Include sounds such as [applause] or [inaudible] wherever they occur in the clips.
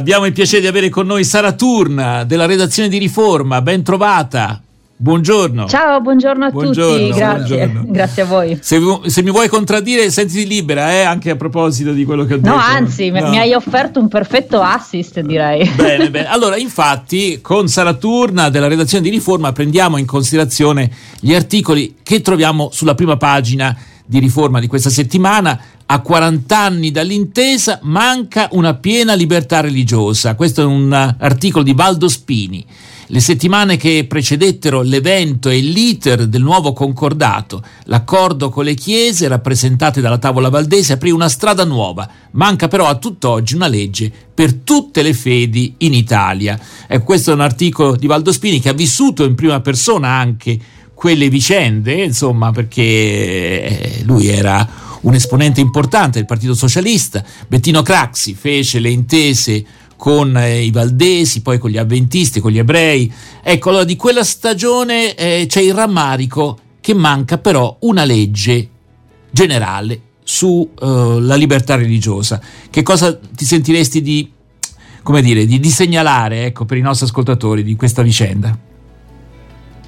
Abbiamo il piacere di avere con noi Sara Turna della redazione di Riforma, ben trovata. Buongiorno. Ciao, buongiorno a buongiorno, tutti, grazie. Buongiorno. grazie a voi. Se, se, mi vuoi contraddire, sentiti libera, eh, anche a proposito di quello che ho detto. No, anzi, no. mi hai offerto un perfetto assist, direi. Bene, [laughs] bene. Allora, infatti, con Sara Turna della redazione di Riforma prendiamo in considerazione gli articoli che troviamo sulla prima pagina di Riforma di questa settimana a 40 anni dall'intesa manca una piena libertà religiosa. Questo è un articolo di Valdo Spini. Le settimane che precedettero l'evento e l'iter del nuovo concordato, l'accordo con le chiese rappresentate dalla tavola valdese aprì una strada nuova. Manca però a tutt'oggi una legge per tutte le fedi in Italia. Ecco, questo è un articolo di Valdo Spini che ha vissuto in prima persona anche quelle vicende, insomma, perché eh, lui era un esponente importante del Partito Socialista. Bettino Craxi fece le intese con eh, i valdesi, poi con gli avventisti, con gli ebrei. Ecco, allora di quella stagione eh, c'è il rammarico che manca però una legge generale sulla uh, libertà religiosa. Che cosa ti sentiresti di, dire, di, di segnalare ecco, per i nostri ascoltatori di questa vicenda?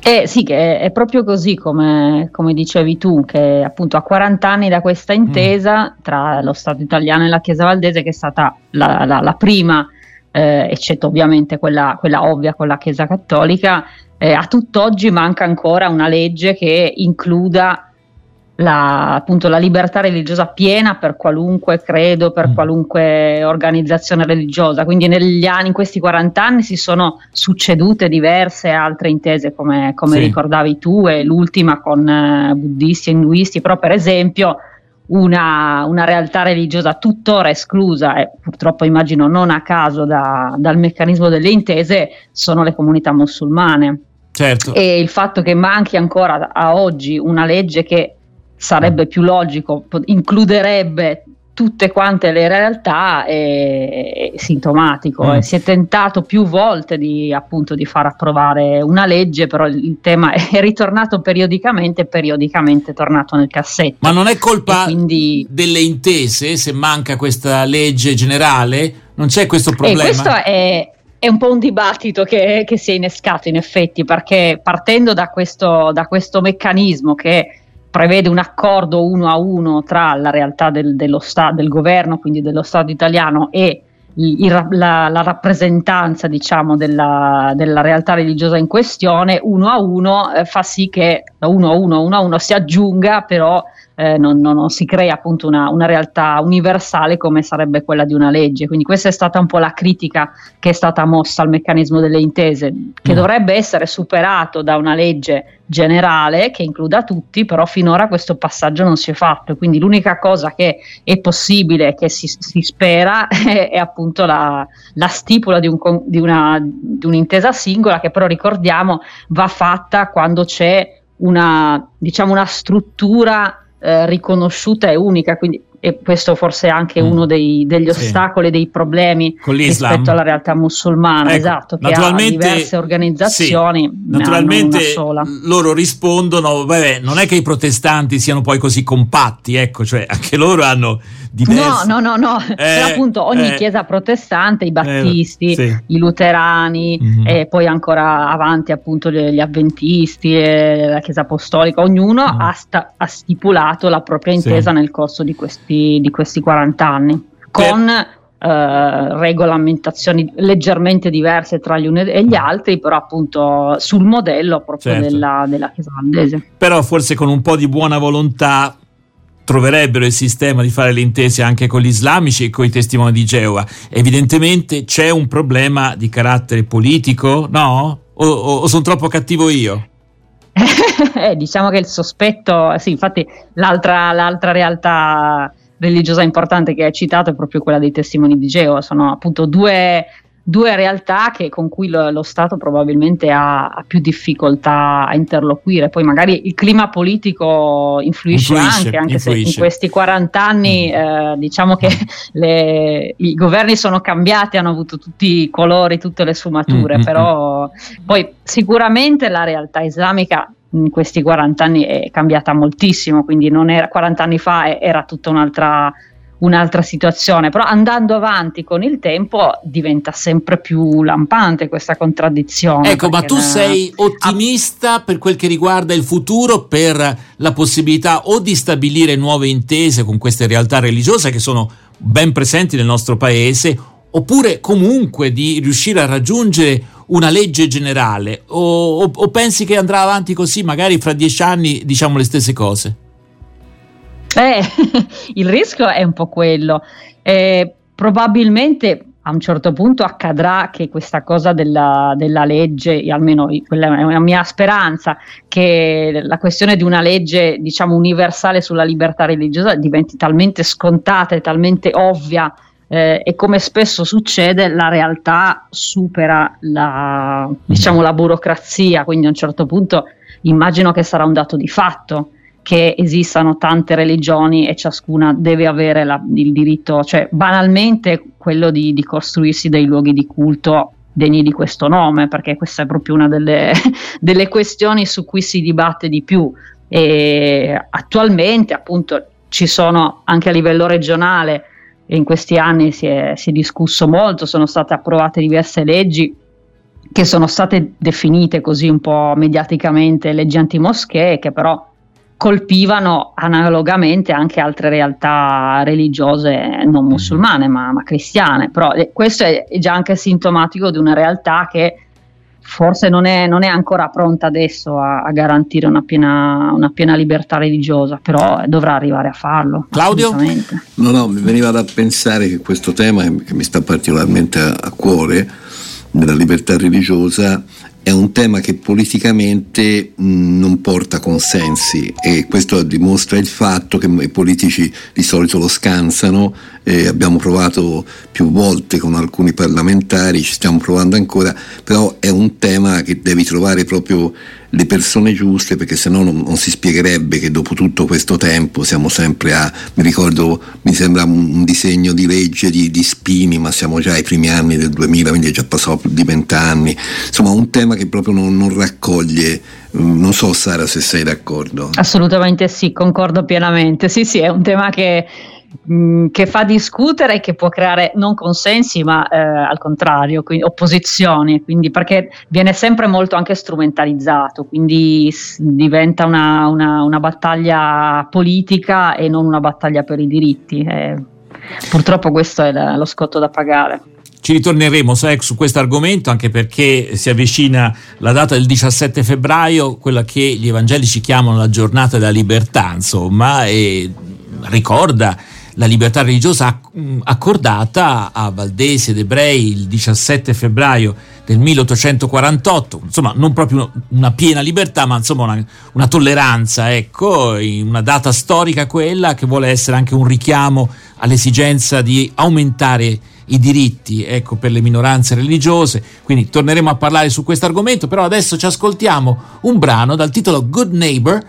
Eh, sì, che è, proprio così come, come, dicevi tu, che appunto a 40 anni da questa intesa mm. tra lo Stato italiano e la Chiesa valdese, che è stata la, la, la prima, eh, eccetto ovviamente quella, quella, ovvia con la Chiesa cattolica, eh, a tutt'oggi manca ancora una legge che includa la, appunto, la libertà religiosa piena per qualunque credo, per mm. qualunque organizzazione religiosa. Quindi negli anni, in questi 40 anni si sono succedute diverse altre intese, come, come sì. ricordavi tu, e l'ultima con eh, buddisti e induisti, però per esempio una, una, realtà religiosa tuttora esclusa e purtroppo immagino non a caso da, dal meccanismo delle intese sono le comunità musulmane. Certo. E il fatto che manchi ancora a oggi una legge che sarebbe più logico, includerebbe tutte quante le realtà è, sintomatico. Mm. Si è tentato più volte di, appunto, di far approvare una legge, però il tema [laughs] è ritornato periodicamente e periodicamente è tornato nel cassetto. Ma non è colpa quindi... delle intese se manca questa legge generale? Non c'è questo problema? E questo è, è un po' un dibattito che, che, si è innescato in effetti, perché partendo da questo, da questo meccanismo che prevede un accordo uno a uno tra la realtà del, sta, del governo, quindi dello Stato italiano, e il, la, la, rappresentanza diciamo, della, della, realtà religiosa in questione, uno a uno, eh, fa sì che da uno a uno, uno a uno si aggiunga però eh, non, non, non, si crea appunto una, una, realtà universale come sarebbe quella di una legge. Quindi questa è stata un po' la critica che è stata mossa al meccanismo delle intese, che mm. dovrebbe essere superato da una legge generale che includa tutti, però finora questo passaggio non si è fatto. Quindi l'unica cosa che è possibile, che si, si spera, [laughs] è, è, appunto la, la stipula di, un, di, una, di un'intesa singola che però ricordiamo va fatta quando c'è una, diciamo, una struttura eh, riconosciuta e unica, quindi e questo forse è anche mm. uno dei, degli ostacoli, sì. dei problemi rispetto alla realtà musulmana, ecco, esatto, che ha diverse organizzazioni. Sì, naturalmente loro rispondono, vabbè, non è che i protestanti siano poi così compatti, ecco, cioè anche loro hanno diverse... No, no, no, no, eh, però appunto ogni eh, chiesa protestante, i battisti, eh, sì. i luterani, mm-hmm. e poi ancora avanti appunto gli, avventisti, la chiesa apostolica, ognuno mm. ha, sta, ha, stipulato la propria intesa nel corso di questi questi, di questi 40 anni, con eh, regolamentazioni leggermente diverse tra gli uni e gli altri, però appunto sul modello proprio certo. della, della Chiesa olandese. Però forse con un po' di buona volontà troverebbero il sistema di fare le intese anche con gli islamici e con i testimoni di Geova. Evidentemente c'è un problema di carattere politico, no? O, o, o sono troppo cattivo io? [laughs] eh, diciamo che il sospetto, sì, infatti l'altra, l'altra realtà religiosa importante che hai citato è proprio quella dei testimoni di Geo, sono appunto due, due realtà che, con cui lo, lo Stato probabilmente ha, ha, più difficoltà a interloquire, poi magari il clima politico influisce, influisce anche, anche influisce. se in questi 40 anni mm. eh, diciamo che le, i governi sono cambiati, hanno avuto tutti i colori, tutte le sfumature, mm-hmm. però mm. poi sicuramente la realtà islamica in questi 40 anni è cambiata moltissimo, quindi non era, 40 anni fa era tutta un'altra, un'altra situazione, però andando avanti con il tempo diventa sempre più lampante questa contraddizione. Ecco, ma tu ne... sei ottimista ah. per quel che riguarda il futuro, per la possibilità o di stabilire nuove intese con queste realtà religiose che sono ben presenti nel nostro paese, oppure comunque di riuscire a raggiungere una legge generale, o, o, o pensi che andrà avanti così, magari fra dieci anni diciamo le stesse cose? Eh, [laughs] il rischio è un po' quello. Eh, probabilmente a un certo punto accadrà che questa cosa della, della, legge, almeno quella è una mia speranza, che la questione di una legge diciamo universale sulla libertà religiosa diventi talmente scontata e talmente ovvia eh, e come spesso succede la realtà supera la, diciamo, la burocrazia, quindi a un certo punto immagino che sarà un dato di fatto che esistano tante religioni e ciascuna deve avere la, il diritto, cioè banalmente quello di, di, costruirsi dei luoghi di culto degni di questo nome, perché questa è proprio una delle, [laughs] delle questioni su cui si dibatte di più. E attualmente appunto ci sono anche a livello regionale, in questi anni si è, si è discusso molto, sono state approvate diverse leggi che sono state definite così un po' mediaticamente leggi antimoschee, che però colpivano analogamente anche altre realtà religiose non mhm. musulmane ma, ma cristiane, però eh, questo è, è, già anche sintomatico di una realtà che forse non è, non è ancora pronta adesso a, a garantire una piena, una piena, libertà religiosa, però dovrà arrivare a farlo. Claudio? No, no, mi veniva da pensare che questo tema che mi sta particolarmente a, a cuore, della libertà religiosa, è un tema che politicamente mh, non porta consensi e questo dimostra il fatto che i politici di solito lo scansano, eh, abbiamo provato più volte con alcuni parlamentari, ci stiamo provando ancora, però è un tema che devi trovare proprio le persone giuste perché se no non, si spiegherebbe che dopo tutto questo tempo siamo sempre a, mi ricordo, mi sembra un, un disegno di legge di, di, Spini, ma siamo già ai primi anni del 2000, quindi è già passato più di vent'anni, insomma un tema che proprio non, non raccoglie mm, non so Sara se sei d'accordo. Assolutamente sì, concordo pienamente. Sì, sì, è un tema che Mm, che fa discutere e che può creare non consensi ma eh, al contrario quindi opposizioni quindi perché viene sempre molto anche strumentalizzato quindi s- diventa una, una, una, battaglia politica e non una battaglia per i diritti eh, purtroppo questo è la, lo scotto da pagare. Ci ritorneremo su questo argomento anche perché si avvicina la data del 17 febbraio, quella che gli evangelici chiamano la giornata della libertà, insomma, e ricorda la libertà religiosa accordata a Valdesi ed ebrei il 17 febbraio del 1848, insomma non proprio una piena libertà ma insomma una, una tolleranza, ecco, una data storica quella che vuole essere anche un richiamo all'esigenza di aumentare i diritti ecco, per le minoranze religiose, quindi torneremo a parlare su questo argomento, però adesso ci ascoltiamo un brano dal titolo Good Neighbor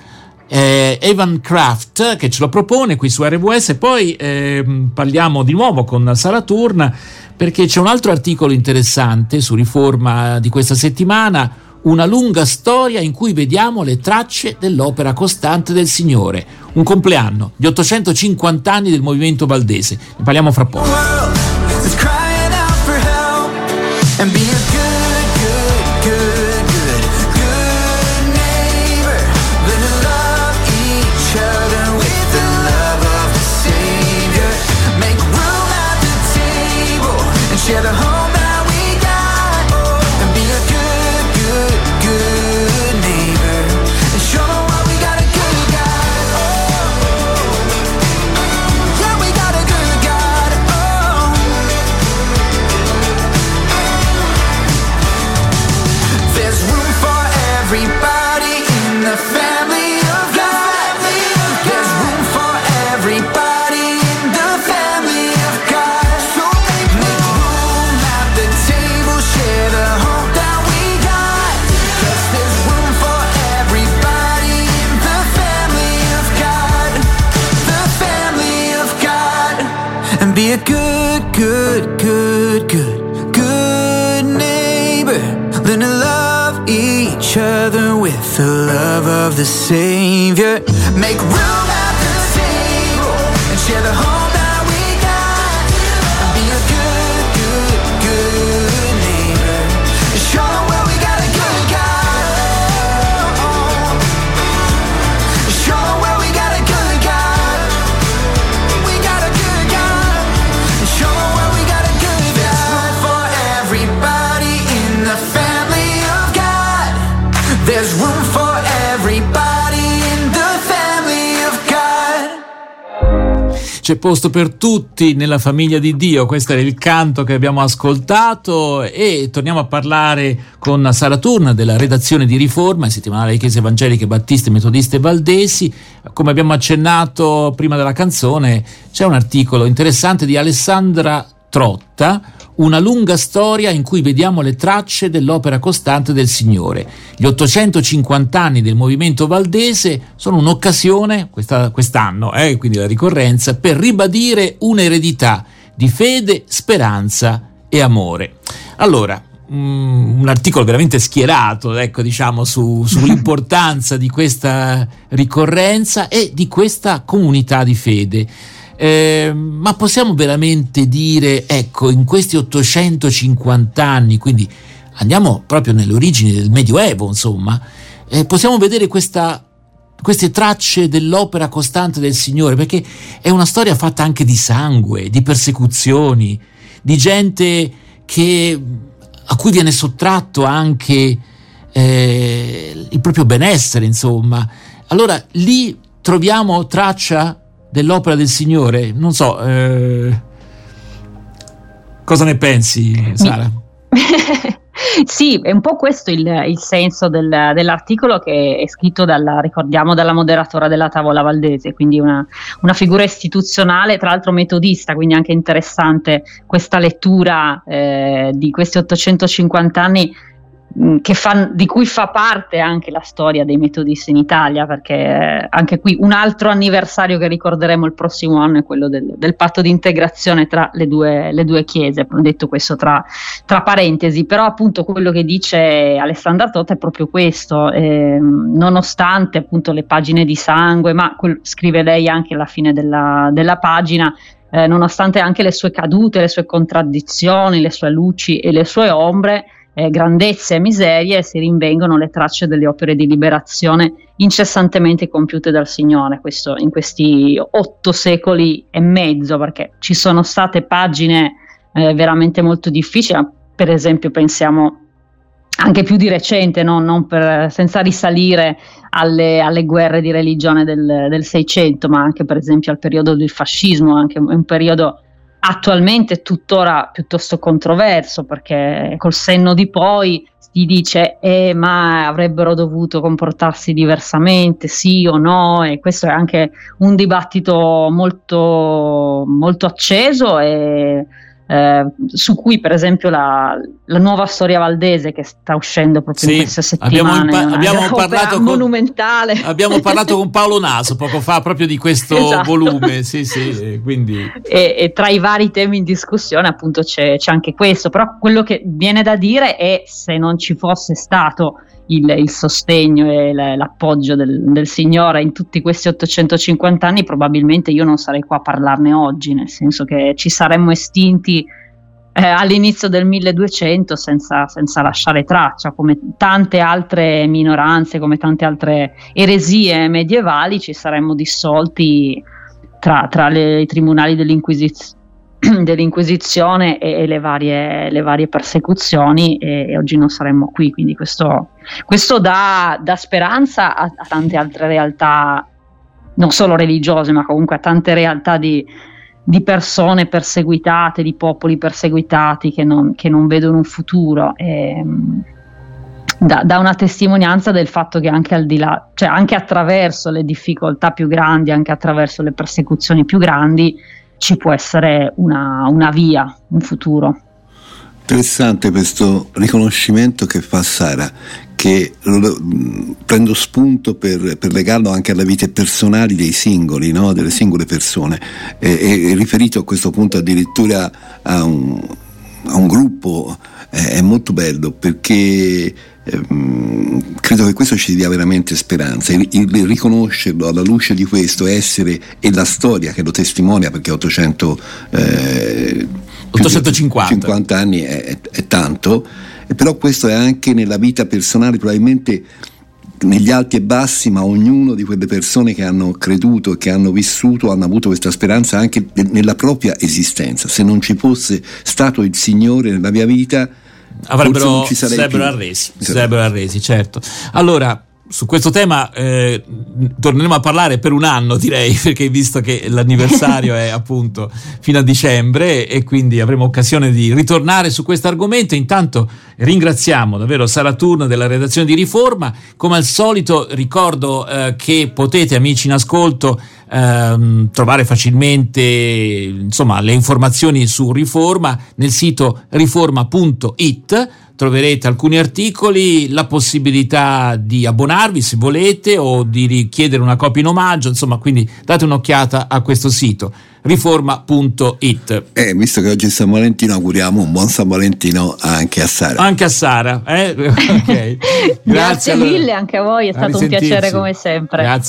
eh, Evan Kraft che ce lo propone qui su RWS e poi eh, parliamo di nuovo con Sara Turna perché c'è un altro articolo interessante su riforma di questa settimana una lunga storia in cui vediamo le tracce dell'opera costante del Signore, un compleanno, gli 850 anni del movimento valdese. Ne parliamo fra poco. a good, good, good, good, good neighbor. Learn to love each other with the love of the Savior. Make room. C'è posto per tutti nella famiglia di Dio, questo era il canto che abbiamo ascoltato e torniamo a parlare con Sara Turna della redazione di Riforma, il settimanale di Chiese Evangeliche Battiste, Metodiste e Valdesi. Come abbiamo accennato prima della canzone, c'è un articolo interessante di Alessandra Trotta, una lunga storia in cui vediamo le tracce dell'opera costante del Signore. Gli 850 anni del movimento valdese sono un'occasione, questa, quest'anno, eh, quindi la ricorrenza, per ribadire un'eredità di fede, speranza e amore. Allora, un articolo veramente schierato, ecco, diciamo, su, sull'importanza di questa ricorrenza e di questa comunità di fede. Eh, ma possiamo veramente dire, ecco, in questi 850 anni, quindi andiamo proprio nelle origini del Medioevo, insomma, eh, possiamo vedere questa, queste tracce dell'opera costante del Signore, perché è una storia fatta anche di sangue, di persecuzioni, di gente che, a cui viene sottratto anche eh, il proprio benessere, insomma. Allora lì troviamo traccia dell'opera del Signore. Non so, eh, cosa ne pensi, Sara? [laughs] sì, è un po' questo il, il senso del, dell'articolo che è scritto dalla, ricordiamo, dalla moderatora della tavola valdese, quindi una, una, figura istituzionale, tra l'altro metodista, quindi anche interessante questa lettura eh, di questi 850 anni fa, di cui fa parte anche la storia dei metodisti in Italia, perché eh, anche qui un altro anniversario che ricorderemo il prossimo anno è quello del, del patto di integrazione tra le due, le due chiese, detto questo tra, tra, parentesi, però appunto quello che dice Alessandra Tota è proprio questo, eh, nonostante appunto le pagine di sangue, ma quel, scrive lei anche alla fine della, della pagina, eh, nonostante anche le sue cadute, le sue contraddizioni, le sue luci e le sue ombre, eh, grandezze e miserie si rinvengono le tracce delle opere di liberazione incessantemente compiute dal Signore, questo in questi otto secoli e mezzo, perché ci sono state pagine eh, veramente molto difficili, per esempio pensiamo anche più di recente, no? per, senza risalire alle, alle, guerre di religione del, del 600, ma anche per esempio al periodo del fascismo, anche un periodo attualmente tuttora piuttosto controverso perché col senno di poi si dice eh, ma avrebbero dovuto comportarsi diversamente, sì o no, e questo è anche un dibattito molto, molto acceso e eh, su cui per esempio la, la, nuova storia valdese che sta uscendo proprio sì, in queste settimane abbiamo, impa- abbiamo parlato con, monumentale abbiamo parlato con Paolo Naso poco fa proprio di questo [laughs] esatto. volume sì, sì, quindi... e, e, tra i vari temi in discussione appunto c'è, c'è anche questo però quello che viene da dire è se non ci fosse stato il, il sostegno e l'appoggio del, del, Signore in tutti questi 850 anni, probabilmente io non sarei qua a parlarne oggi, nel senso che ci saremmo estinti eh, all'inizio del 1200 senza, senza, lasciare traccia, come tante altre minoranze, come tante altre eresie medievali, ci saremmo dissolti tra, tra le, i tribunali dell'Inquisizione [clears throat] dell'Inquisizione e, e le, varie, le, varie, persecuzioni e, e, oggi non saremmo qui, quindi questo, questo dà, dà, speranza a, a, tante altre realtà, non solo religiose, ma comunque a tante realtà di, di persone perseguitate, di popoli perseguitati che non, che non vedono un futuro. E, da, da, una testimonianza del fatto che anche al di là, cioè anche attraverso le difficoltà più grandi, anche attraverso le persecuzioni più grandi, ci può essere una, una via, un futuro. Interessante questo riconoscimento che fa Sara, che prendo spunto per, per, legarlo anche alle vite personali dei singoli, no? delle singole persone, e, e, riferito a questo punto addirittura a un, a un gruppo, eh, è molto bello perché Ehm, credo che questo ci dia veramente speranza, il, il, riconoscerlo alla luce di questo essere e la storia che lo testimonia perché 800, eh, 850 anni è, è, è tanto, però questo è anche nella vita personale probabilmente negli alti e bassi, ma ognuno di quelle persone che hanno creduto, che hanno vissuto, hanno avuto questa speranza anche nella propria esistenza. Se non ci fosse stato il Signore nella mia vita, avrebbero, sarebbero arresi, sarebbero arresi, certo. Allora, su questo tema eh, torneremo a parlare per un anno, direi, [laughs] perché visto che l'anniversario è [laughs] appunto fino a dicembre e quindi avremo occasione di ritornare su questo argomento. Intanto ringraziamo davvero Sara Turno della redazione di Riforma. Come al solito ricordo eh, che potete, amici in ascolto, ehm, trovare facilmente insomma, le informazioni su Riforma nel sito riforma.it troverete alcuni articoli, la possibilità di abbonarvi se volete o di richiedere una copia in omaggio, insomma, quindi date un'occhiata a questo sito riforma.it. Eh, visto che oggi è San Valentino, auguriamo un buon San Valentino anche a Sara. Anche a Sara, eh? [laughs] okay. [laughs] Grazie, Grazie mille anche a voi, è stato un piacere come sempre. Grazie.